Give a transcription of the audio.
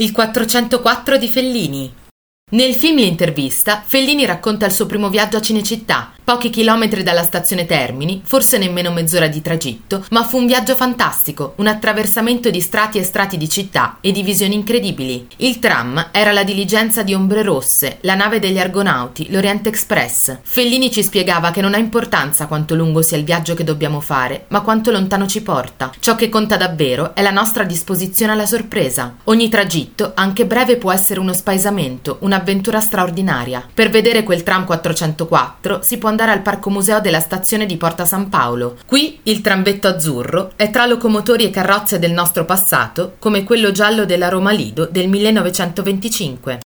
Il 404 di Fellini. Nel film L'intervista, Fellini racconta il suo primo viaggio a Cinecittà, pochi chilometri dalla stazione Termini, forse nemmeno mezz'ora di tragitto, ma fu un viaggio fantastico, un attraversamento di strati e strati di città e di visioni incredibili. Il tram era la diligenza di Ombre Rosse, la nave degli Argonauti, l'Orient Express. Fellini ci spiegava che non ha importanza quanto lungo sia il viaggio che dobbiamo fare, ma quanto lontano ci porta. Ciò che conta davvero è la nostra disposizione alla sorpresa. Ogni tragitto, anche breve, può essere uno spaesamento, una un'avventura straordinaria. Per vedere quel tram 404 si può andare al Parco Museo della stazione di Porta San Paolo. Qui il tramvetto azzurro è tra locomotori e carrozze del nostro passato, come quello giallo della Roma Lido del 1925.